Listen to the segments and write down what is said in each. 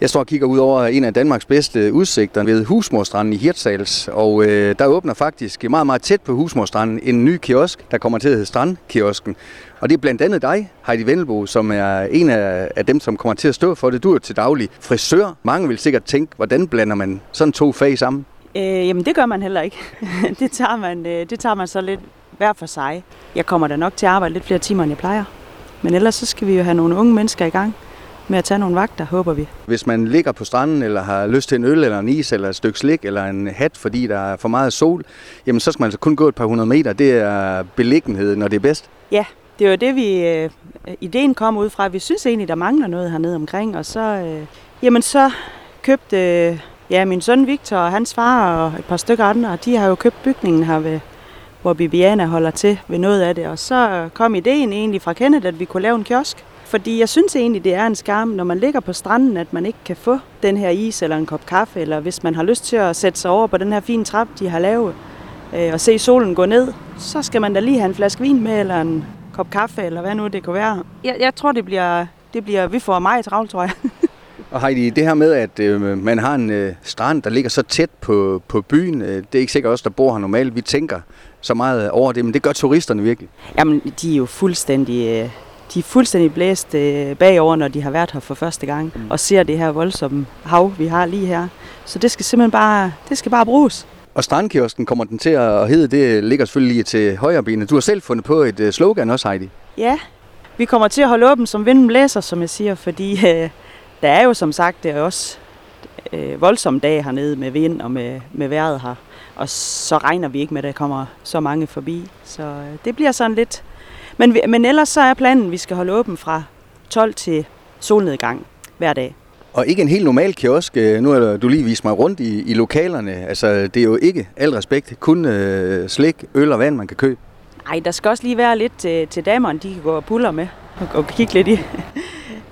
Jeg står og kigger ud over en af Danmarks bedste udsigter ved Husmorstranden i Hirtshals, og øh, der åbner faktisk meget, meget tæt på Husmorstranden en ny kiosk, der kommer til at hedde Strandkiosken. Og det er blandt andet dig, Heidi Vendelbo, som er en af, af dem, som kommer til at stå for det. Du er til daglig frisør. Mange vil sikkert tænke, hvordan blander man sådan to fag sammen? Øh, jamen det gør man heller ikke. det, tager man, øh, det tager man så lidt hver for sig. Jeg kommer da nok til at arbejde lidt flere timer, end jeg plejer. Men ellers så skal vi jo have nogle unge mennesker i gang med at tage nogle vagter, håber vi. Hvis man ligger på stranden, eller har lyst til en øl, eller en is, eller et stykke slik, eller en hat, fordi der er for meget sol, jamen så skal man altså kun gå et par hundrede meter. Det er beliggenheden, når det er bedst. Ja, det var det, vi øh, ideen kom ud fra. Vi synes egentlig, der mangler noget hernede omkring, og så, øh, jamen så købte øh, ja, min søn Victor og hans far og et par stykker andre, de har jo købt bygningen her ved, hvor Bibiana holder til ved noget af det. Og så kom ideen egentlig fra Kenneth, at vi kunne lave en kiosk. Fordi jeg synes egentlig, det er en skam, når man ligger på stranden, at man ikke kan få den her is eller en kop kaffe, eller hvis man har lyst til at sætte sig over på den her fine trap, de har lavet, øh, og se solen gå ned, så skal man da lige have en flaske vin med, eller en kop kaffe, eller hvad nu det kunne være. Jeg, jeg tror, det bliver, det bliver, vi får meget travlt, tror jeg. Og Heidi, det her med, at øh, man har en øh, strand, der ligger så tæt på, på byen, øh, det er ikke sikkert os, der bor her normalt. Vi tænker så meget over det, men det gør turisterne virkelig. Jamen, de er jo fuldstændig, øh, de er fuldstændig blæst øh, bagover, når de har været her for første gang, mm. og ser det her voldsomme hav, vi har lige her. Så det skal simpelthen bare, det skal bare bruges. Og strandkiosken kommer den til at hedde, det ligger selvfølgelig lige til højre benet. Du har selv fundet på et øh, slogan også, Heidi. Ja, vi kommer til at holde åben som vinden blæser, som jeg siger, fordi øh, der er jo som sagt det er også øh, voldsomme dage hernede med vind og med, med vejret her. Og så regner vi ikke med, at der kommer så mange forbi. Så øh, det bliver sådan lidt... Men, men ellers så er planen, at vi skal holde åben fra 12 til solnedgang hver dag. Og ikke en helt normal kiosk. Øh, nu har du lige vist mig rundt i, i lokalerne. Altså, det er jo ikke, al respekt, kun øh, slik, øl og vand, man kan købe. Nej, der skal også lige være lidt til, til damerne, de kan gå og puller med og, og kigge lidt i.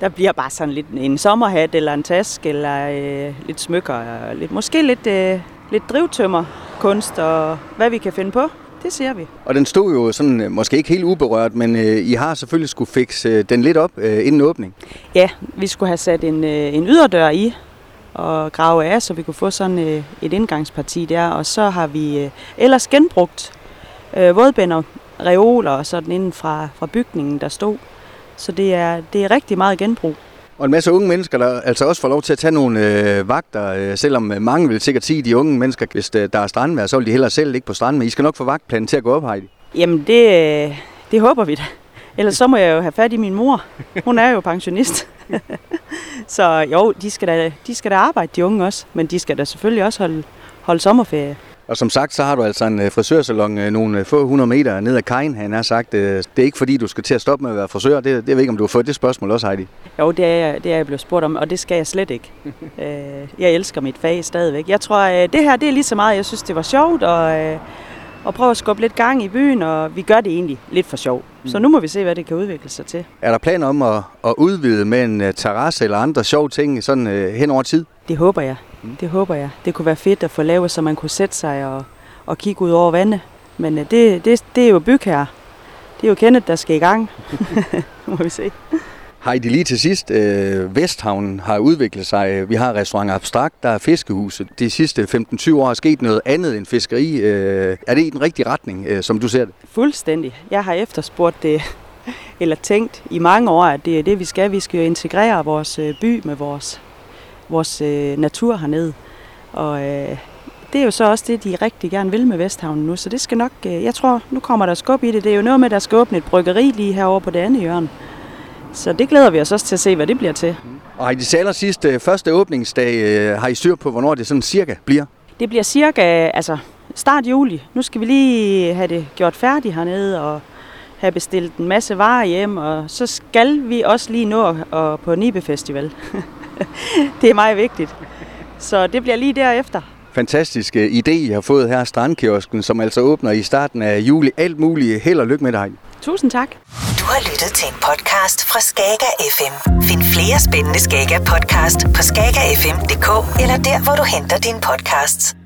Der bliver bare sådan lidt en sommerhat eller en taske eller øh, lidt smykker. Lidt, måske lidt, øh, lidt drivtømmer kunst og hvad vi kan finde på. Det ser vi. Og den stod jo sådan, øh, måske ikke helt uberørt, men øh, I har selvfølgelig skulle fikse øh, den lidt op øh, inden åbning. Ja, vi skulle have sat en, øh, en yderdør i og grave af, så vi kunne få sådan øh, et indgangsparti der. Og så har vi øh, ellers genbrugt øh, vådbænder, reoler og sådan inden fra, fra bygningen, der stod. Så det er, det er rigtig meget genbrug. Og en masse unge mennesker, der altså også får lov til at tage nogle øh, vagter, øh, selvom mange vil sikkert sige, at de unge mennesker, hvis øh, der er strandvejr, så vil de hellere selv ligge på stranden, men I skal nok få vagtplanen til at gå op, Heidi. Jamen, det, øh, det håber vi da. Ellers så må jeg jo have fat i min mor. Hun er jo pensionist. så jo, de skal, da, de skal da arbejde, de unge også, men de skal da selvfølgelig også holde, holde sommerferie. Og som sagt, så har du altså en øh, frisørsalon øh, nogle få hundrede meter ned ad kajen, han har sagt. Øh, det er ikke fordi, du skal til at stoppe med at være frisør. Det, det ved ikke, om du har fået det spørgsmål også, Heidi. Jo, det er, jeg, det er jeg blevet spurgt om, og det skal jeg slet ikke. jeg elsker mit fag stadigvæk. Jeg tror, det her det er lige så meget, jeg synes, det var sjovt, og, og prøve at skubbe lidt gang i byen, og vi gør det egentlig lidt for sjov. Mm. Så nu må vi se, hvad det kan udvikle sig til. Er der planer om at, at udvide med en terrasse eller andre sjove ting sådan hen over tid? Det håber jeg. Mm. Det håber jeg. Det kunne være fedt at få lavet, så man kunne sætte sig og, og kigge ud over vandet. Men øh, det, det, det er jo byg her. Det er jo Kenneth, der skal i gang. må vi se. Heidi, lige til sidst. Øh, Vesthavnen har udviklet sig. Vi har restaurant Abstrakt, der er fiskehuset. De sidste 15-20 år er sket noget andet end fiskeri. Øh, er det i den rigtige retning, øh, som du ser det? Fuldstændig. Jeg har efterspurgt det, eller tænkt i mange år, at det er det, vi skal. Vi skal jo integrere vores øh, by med vores vores øh, natur hernede. Og øh, det er jo så også det, de rigtig gerne vil med Vesthavnen nu, så det skal nok, øh, jeg tror, nu kommer der skub i det. Det er jo noget med, at der skal åbne et bryggeri lige herovre på det andet hjørne. Så det glæder vi os også til at se, hvad det bliver til. Og har I de aller sidste øh, første åbningsdag, øh, har I styr på, hvornår det sådan cirka bliver? Det bliver cirka, altså start juli. Nu skal vi lige have det gjort færdigt hernede, og have bestilt en masse varer hjem, og så skal vi også lige nå at, på Nibe Festival. det er meget vigtigt. Så det bliver lige derefter. Fantastisk idé, I har fået her, Strandkiosken, som altså åbner i starten af juli. Alt muligt. Held og lykke med dig. Tusind tak. Du har lyttet til en podcast fra Skager FM. Find flere spændende Skager podcast på skagerfm.dk eller der, hvor du henter dine podcasts.